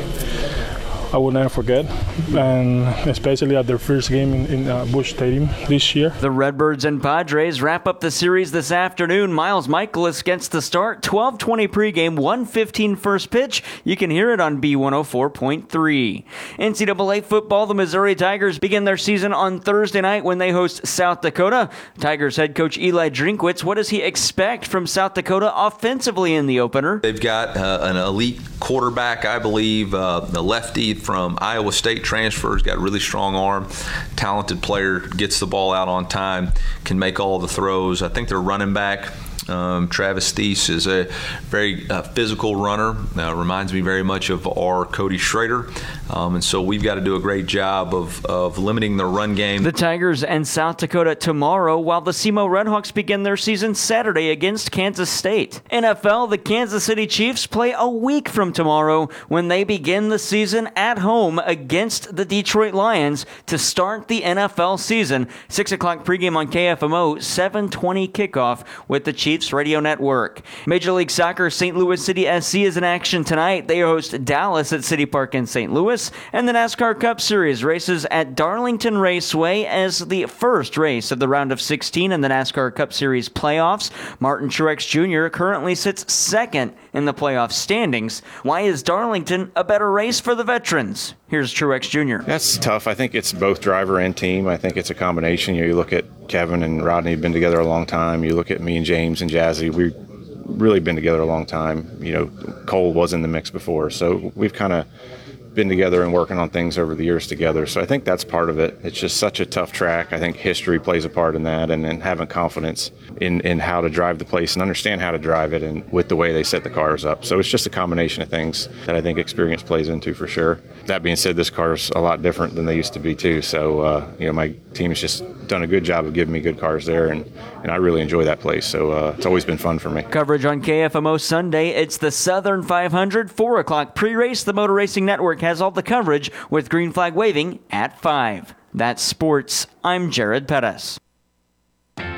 I will never forget, and especially at their first game in, in uh, Busch Stadium this year. The Redbirds and Padres wrap up the series this afternoon. Miles Mikolas gets the start, 12:20 pregame, 1:15 first pitch. You can hear it on B104.3. NCAA football: The Missouri Tigers begin their season on Thursday night when they host South Dakota. Tigers head coach Eli Drinkwitz. What does he expect from South Dakota offensively in the opener? They've got uh, an elite quarterback, I believe, uh, the lefty from Iowa State transfers, got really strong arm, talented player, gets the ball out on time, can make all the throws. I think their running back. Um, Travis Theis is a very uh, physical runner. Uh, reminds me very much of our Cody Schrader. Um, and so we've got to do a great job of, of limiting the run game. The Tigers and South Dakota tomorrow, while the SEMO Redhawks begin their season Saturday against Kansas State. NFL, the Kansas City Chiefs play a week from tomorrow when they begin the season at home against the Detroit Lions to start the NFL season. 6 o'clock pregame on KFMO, 720 kickoff with the Chiefs Radio Network. Major League Soccer, St. Louis City SC is in action tonight. They host Dallas at City Park in St. Louis, and the NASCAR Cup Series races at Darlington Raceway as the first race of the round of 16 in the NASCAR Cup Series playoffs. Martin Truex Jr. currently sits second in the playoff standings. Why is Darlington a better race for the veterans? Here's Truex Jr. That's tough. I think it's both driver and team. I think it's a combination. You, you look at Kevin and Rodney have been together a long time. You look at me and James and Jazzy. We've really been together a long time. You know, Cole was in the mix before, so we've kind of been together and working on things over the years together. So I think that's part of it. It's just such a tough track. I think history plays a part in that, and then having confidence in, in how to drive the place and understand how to drive it and with the way they set the cars up. So it's just a combination of things that I think experience plays into for sure. That being said, this car's a lot different than they used to be too. So uh, you know, my team has just done a good job of giving me good cars there, and, and I really enjoy that place. So uh, it's always been fun for me. Coverage on KFMO Sunday. It's the Southern 500, 4 o'clock pre-race. The Motor Racing Network has all the coverage with green flag waving at 5. That's sports. I'm Jared Pettis.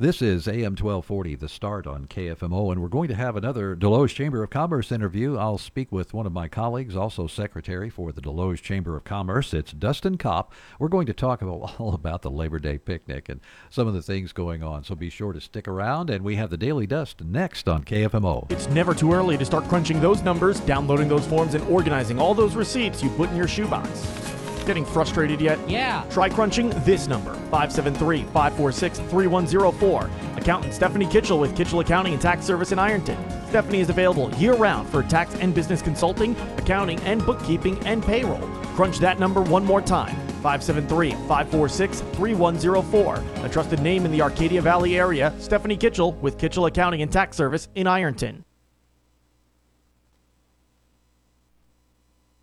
This is AM 1240, the start on KFMO, and we're going to have another Desloge Chamber of Commerce interview. I'll speak with one of my colleagues, also secretary for the Desloge Chamber of Commerce. It's Dustin Kopp. We're going to talk about, all about the Labor Day picnic and some of the things going on, so be sure to stick around. And we have the Daily Dust next on KFMO. It's never too early to start crunching those numbers, downloading those forms, and organizing all those receipts you put in your shoebox. Getting frustrated yet? Yeah. Try crunching this number 573 546 3104. Accountant Stephanie Kitchell with Kitchell Accounting and Tax Service in Ironton. Stephanie is available year round for tax and business consulting, accounting, and bookkeeping and payroll. Crunch that number one more time 573 546 3104. A trusted name in the Arcadia Valley area, Stephanie Kitchell with Kitchell Accounting and Tax Service in Ironton.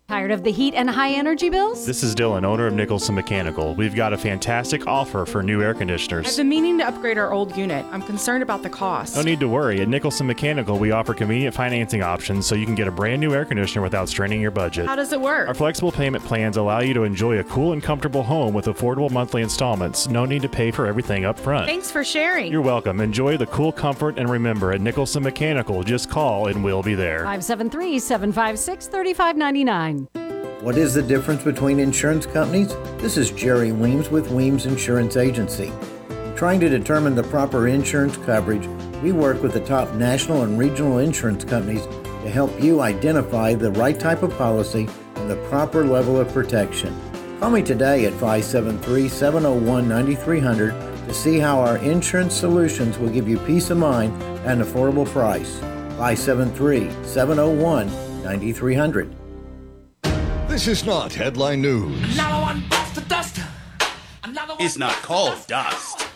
Tired of the heat and high energy bills? This is Dylan, owner of Nicholson Mechanical. We've got a fantastic offer for new air conditioners. I've been meaning to upgrade our old unit. I'm concerned about the cost. No need to worry. At Nicholson Mechanical, we offer convenient financing options so you can get a brand new air conditioner without straining your budget. How does it work? Our flexible payment plans allow you to enjoy a cool and comfortable home with affordable monthly installments. No need to pay for everything up front. Thanks for sharing. You're welcome. Enjoy the cool comfort and remember at Nicholson Mechanical, just call and we'll be there. 573 756 3599. What is the difference between insurance companies? This is Jerry Weems with Weems Insurance Agency. Trying to determine the proper insurance coverage, we work with the top national and regional insurance companies to help you identify the right type of policy and the proper level of protection. Call me today at 573 701 9300 to see how our insurance solutions will give you peace of mind at an affordable price. 573 701 9300. This is not headline news. Another one bites the dust. It's not called dust.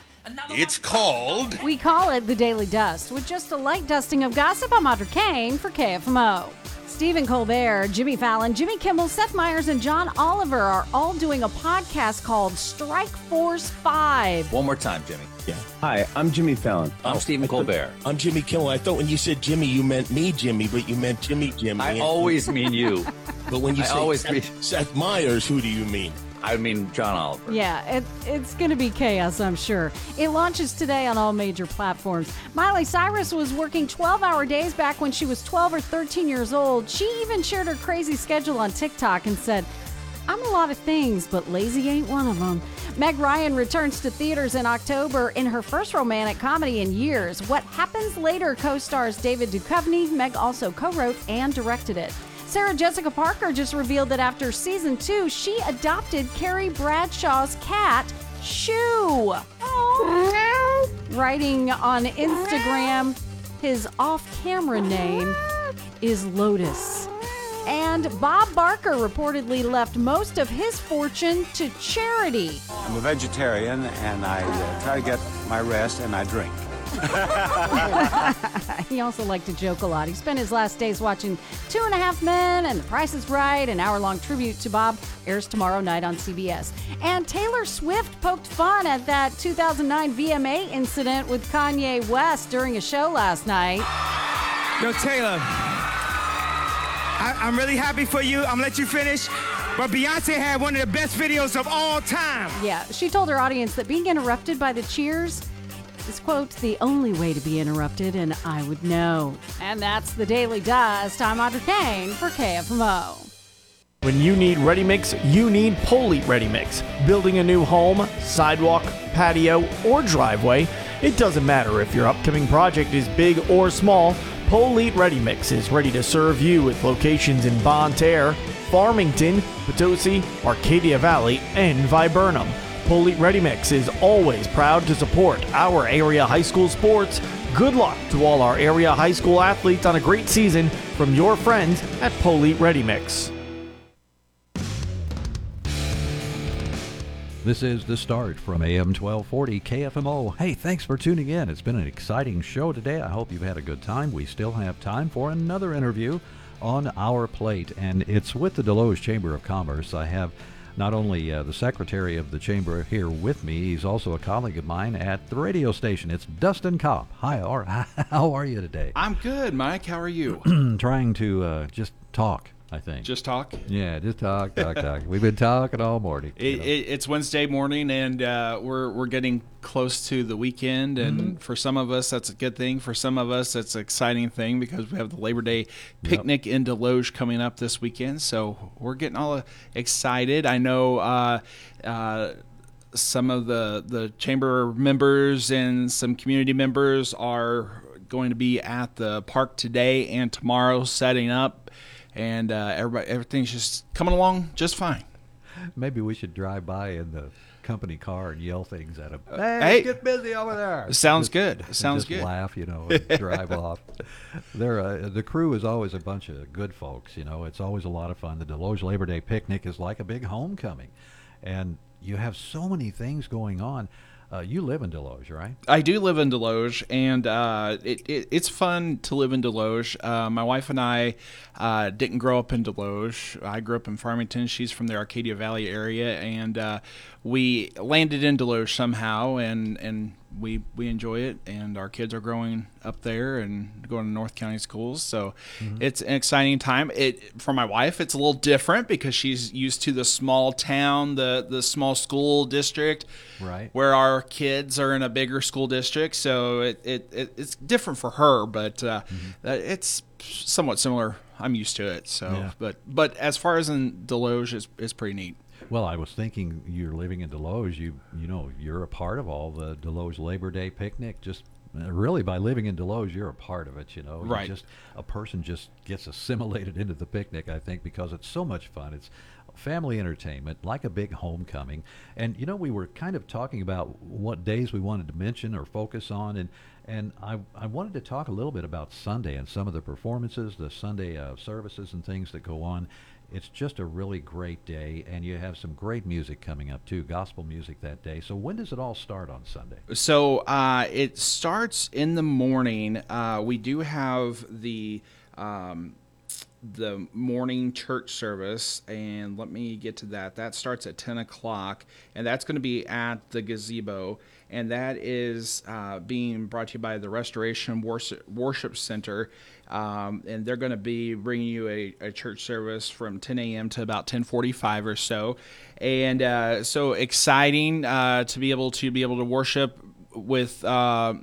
It's called. We call it the Daily Dust, with just a light dusting of gossip. I'm Audra Kane for KFMO. Stephen Colbert, Jimmy Fallon, Jimmy Kimmel, Seth Meyers, and John Oliver are all doing a podcast called Strike Force 5. One more time, Jimmy. Yeah. Hi, I'm Jimmy Fallon. I'm oh. Stephen Colbert. I'm Jimmy Kimmel. I thought when you said Jimmy, you meant me, Jimmy, but you meant Jimmy, Jimmy. I always mean you. But when you I say always Seth, mean- Seth Meyers, who do you mean? I mean John Oliver. Yeah, it, it's going to be chaos, I'm sure. It launches today on all major platforms. Miley Cyrus was working 12 hour days back when she was 12 or 13 years old. She even shared her crazy schedule on TikTok and said, I'm a lot of things, but lazy ain't one of them. Meg Ryan returns to theaters in October in her first romantic comedy in years. What Happens Later co stars David Duchovny. Meg also co wrote and directed it. Sarah Jessica Parker just revealed that after season two, she adopted Carrie Bradshaw's cat, Shoo. Writing on Instagram, his off camera name is Lotus. And Bob Barker reportedly left most of his fortune to charity. I'm a vegetarian and I uh, try to get my rest and I drink. he also liked to joke a lot. He spent his last days watching Two and a Half Men and The Price is Right. An hour long tribute to Bob airs tomorrow night on CBS. And Taylor Swift poked fun at that 2009 VMA incident with Kanye West during a show last night. Yo, Taylor, I, I'm really happy for you. I'm gonna let you finish. But Beyonce had one of the best videos of all time. Yeah, she told her audience that being interrupted by the cheers is, quote, the only way to be interrupted, and I would know. And that's the Daily Dust. I'm Audrey Kane for KFMO. When you need ready mix, you need Polite Ready Mix. Building a new home, sidewalk, patio, or driveway, it doesn't matter if your upcoming project is big or small, Polite Ready Mix is ready to serve you with locations in Bonne Terre, Farmington, Potosi, Arcadia Valley, and Viburnum. Polite Ready Mix is always proud to support our area high school sports. Good luck to all our area high school athletes on a great season from your friends at Polite Ready Mix. This is the start from AM 1240 KFMO. Hey, thanks for tuning in. It's been an exciting show today. I hope you've had a good time. We still have time for another interview on our plate, and it's with the Desloge Chamber of Commerce. I have not only uh, the secretary of the chamber here with me, he's also a colleague of mine at the radio station. It's Dustin Kopp. Hi, or how are you today? I'm good, Mike. How are you? Trying to uh, just talk. I think. Just talk? Yeah, just talk, talk, talk. We've been talking all morning. It, it, it's Wednesday morning, and uh, we're we're getting close to the weekend. And Mm-hmm. for some of us, that's a good thing. For some of us, that's an exciting thing because we have the Labor Day picnic in Desloge coming up this weekend. So we're getting all excited. I know. Uh, uh, some of the, the chamber members and some community members are going to be at the park today and tomorrow setting up and uh, everybody everything's just coming along just fine. Maybe we should drive by in the company car and yell things at them. Hey, Uh, Hey. get busy over there. Sounds Just- good. Sounds just good. Laugh, you know, and drive off. They're, uh, the crew is always a bunch of good folks. You know, it's always a lot of fun. The Desloge Labor Day picnic is like a big homecoming, and you have so many things going on. Uh, you live in Desloge, right? I do live in Desloge, and uh, it, it, it's fun to live in Desloge. Uh, my wife and I uh, didn't grow up in Desloge. I grew up in Farmington. She's from the Arcadia Valley area, and uh, we landed in Desloge somehow, and, and we we enjoy it. And our kids are growing up there and going to North County schools, so it's an exciting time. It for my wife, it's a little different because she's used to the small town, the the small school district Right. where our kids are in a bigger school district, so it, it, it it's different for her, but uh, uh, it's somewhat similar. I'm used to it, so Yeah. but but as far as in Desloge, it's, it's pretty neat. Well, I was thinking you're living in Desloge. You you know you're a part of all the Desloge Labor Day picnic. Just uh, really by living in Desloge, you're a part of it. You know, You Right. just a person just gets assimilated into the picnic. I think because it's so much fun. It's family entertainment, like a big homecoming. And you know, we were kind of talking about what days we wanted to mention or focus on, and and I I wanted to talk a little bit about Sunday and some of the performances, the Sunday uh, services and things that go on. It's just a really great day, and you have some great music coming up too, gospel music that day. So when does it all start on Sunday? So uh, it starts in the morning. Uh, we do have the um, the morning church service, and let me get to that. That starts at ten o'clock, and that's going to be at the gazebo, and that is uh, being brought to you by the Restoration Worship, Center. Um, and they're going to be bringing you a, a church service from 10 a.m. to about 10:45 or so, and uh, so exciting uh, to be able to be able to worship with uh,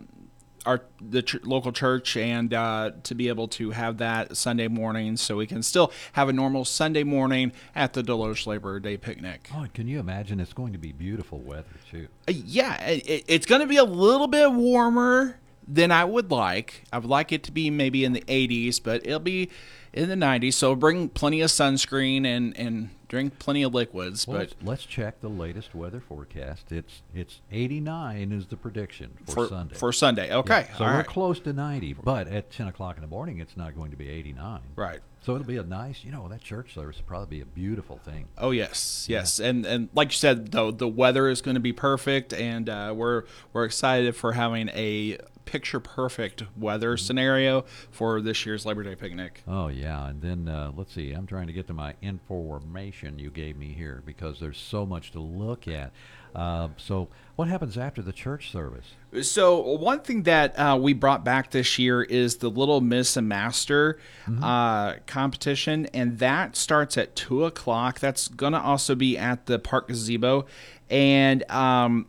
our the ch- local church and uh, to be able to have that Sunday morning, so we can still have a normal Sunday morning at the Desloge Labor Day picnic. Oh, can you imagine? It's going to be beautiful weather too. Uh, yeah, it, it's going to be a little bit warmer than I would like. I would like it to be maybe in the 80s, but it'll be in the 90s. So bring plenty of sunscreen and and drink plenty of liquids. Well, but let's, let's check the latest weather forecast. It's it's 89 is the prediction for, For- Sunday. for Sunday. Okay, so all we're right. close to 90, but at 10 o'clock in the morning, it's not going to be 89. Right. So it'll be a nice, you know, that church service will probably be a beautiful thing. Oh yes, yes, and and like you said, though the weather is going to be perfect, and uh, we're we're excited for having a picture perfect weather scenario for this year's Labor Day picnic. Oh yeah, and then uh, let's see. I'm trying to get to my information you gave me here because there's so much to look at. Uh, so, what happens after the church service? So one thing that uh, we brought back this year is the Little Miss and Master uh, competition, and that starts at two o'clock. That's gonna also be at the park gazebo, and um,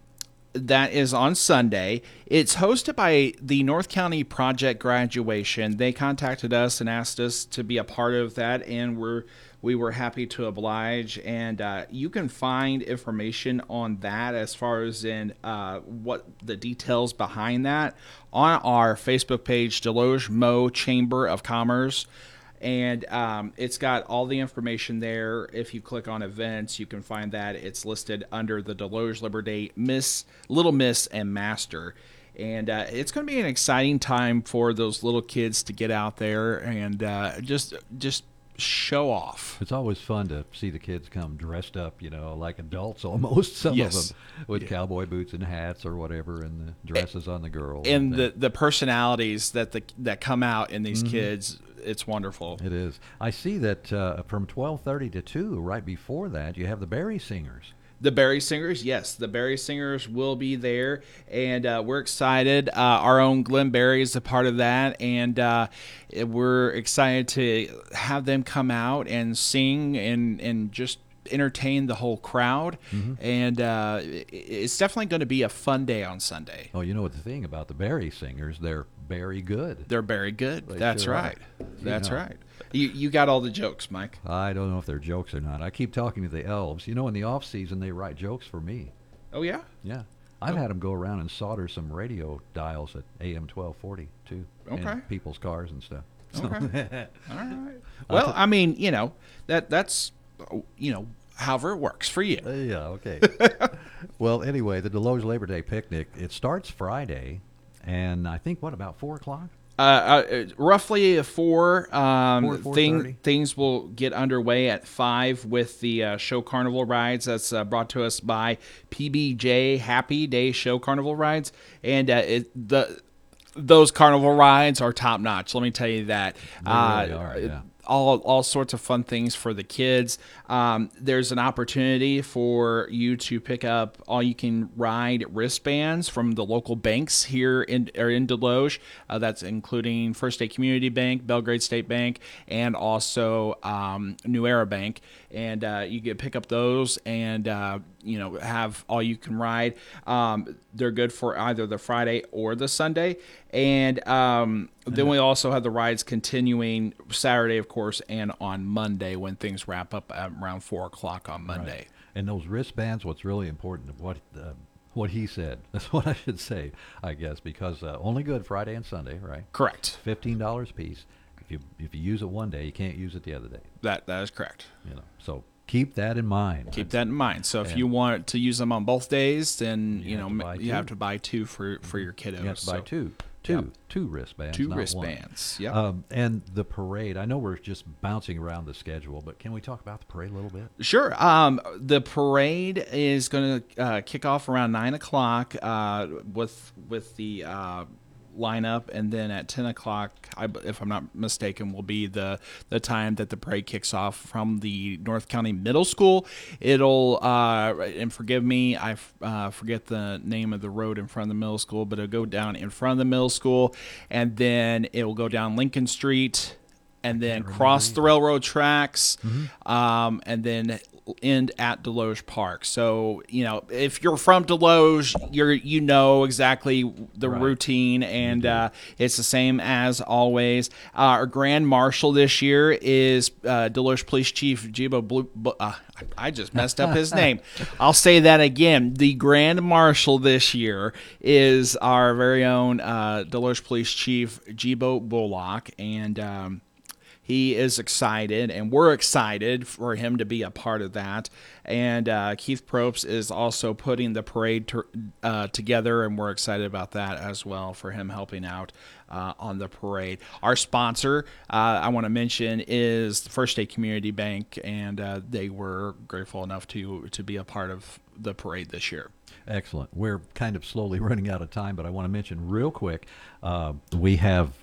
that is on Sunday. It's hosted by the North County Project Graduation. They contacted us and asked us to be a part of that, and we're we were happy to oblige. And uh, you can find information on that as far as in uh, what the details behind that on our Facebook page, Desloge Mo Chamber of Commerce and um, it's got all the information there. If you click on events, you can find that it's listed under the Desloge Liberty Miss, Little Miss, and Master. And uh, it's going to be an exciting time for those little kids to get out there and uh, just just show off. It's always fun to see the kids come dressed up, you know, like adults almost. Some Yes. of them with cowboy boots and hats or whatever, and the dresses on the girls. And things. the the personalities that the that come out in these Mhm. kids, it's wonderful. It is. I see that uh, from 12:30 to 2, right before that, you have the Berry Singers. The Berry Singers, yes, the Berry Singers will be there, and uh, we're excited. Uh, our own Glenn Berry is a part of that, and uh, we're excited to have them come out and sing and and just entertain the whole crowd. Mhm. And uh, it's definitely going to be a fun day on Sunday. Oh, you know what the thing about the Berry Singers? They're very good. They're very good. They That's sure right. That's know. right. You you got all the jokes, Mike. I don't know if they're jokes or not. I keep talking to the elves. You know, in the off season, they write jokes for me. Oh yeah. Yeah. I've Oh. had them go around and solder some radio dials at AM 1240 too. Okay. people's cars and stuff. So- Okay. All right. Well, I mean, you know, that that's you know, however it works for you. Yeah, okay. well, anyway, the Desloge Labor Day picnic, it starts Friday, and I think, what, about 4 o'clock? Uh, uh, roughly four. Um, Four, thing, 4:30? things will get underway at five with the uh, show carnival rides. That's uh, brought to us by PBJ Happy Day Show Carnival Rides, and uh, it, the those carnival rides are top notch. Let me tell you that. They really Uh, are, yeah. all all sorts of fun things for the kids. Um, there's an opportunity for you to pick up all you can ride wristbands from the local banks here in or in Desloge. Uh, that's including First State Community Bank, Belgrade State Bank, and also um, New Era Bank. And uh, you can pick up those and uh, you know have all you can ride. Um, they're good for either the Friday or the Sunday. And um, then we also have the rides continuing Saturday, of course, and on Monday when things wrap up at around four o'clock on Monday. Right. And those wristbands, what's really important, what uh, what he said. That's what I should say, I guess, because uh, only good Friday and Sunday, right? Correct. Fifteen dollars a piece. If you if you use it one day, you can't use it the other day. That that is correct. You know, so keep that in mind. Keep that in mind. So if And- you want to use them on both days, then you, have know buy you have to buy two for for your kiddos. You have to buy two, two, Yep. two wristbands. Two wristbands, yep. Um, and the parade. I know we're just bouncing around the schedule, but can we talk about the parade a little bit? Sure. Um, the parade is going to uh, kick off around nine o'clock uh, with with the uh, lineup, and then at ten o'clock, I, if I'm not mistaken, will be the the time that the parade kicks off from the North County Middle School. It'll uh, and forgive me, I f- uh, forget the name of the road in front of the middle school, but it'll go down in front of the middle school, and then it will go down Lincoln Street. And then cross the railroad tracks, um, and then end at Desloge Park. So you know, if you're from Desloge, you're you know exactly the Right. routine, and uh, it's the same as always. Uh, our grand marshal this year is uh, Desloge Police Chief Jibo Blue. Uh, I just messed up his name. I'll say that again. The grand marshal this year is our very own uh, Desloge Police Chief Jibo Bullock, and. Um, he is excited, and we're excited for him to be a part of that. And uh, Keith Probst is also putting the parade to, uh, together, and we're excited about that as well for him helping out uh, on the parade. Our sponsor, uh, I want to mention, is the First State Community Bank, and uh, they were grateful enough to to be a part of the parade this year. Excellent. We're kind of slowly running out of time, but I want to mention real quick uh, we have.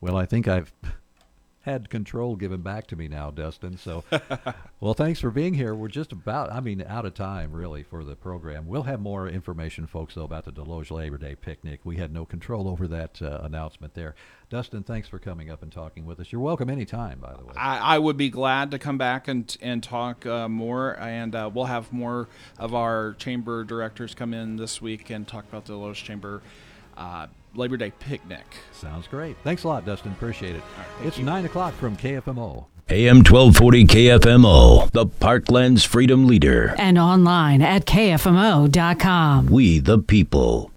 Well, I think I've had control given back to me now, Dustin. So, well, thanks for being here. We're just about, I mean, out of time really for the program. We'll have more information, folks, though, about the Desloge Labor Day picnic. We had no control over that uh, announcement there. Dustin, thanks for coming up and talking with us. You're welcome anytime, by the way. I, I would be glad to come back and and talk uh, more, and uh, we'll have more of our chamber directors come in this week and talk about the Desloge Chamber uh, Labor Day picnic. Sounds great. Thanks a lot, Dustin. Appreciate it. thank it's you. 9 o'clock from KFMO. AM 1240 KFMO, the Parkland's freedom leader. And online at KFMO.com. We the people.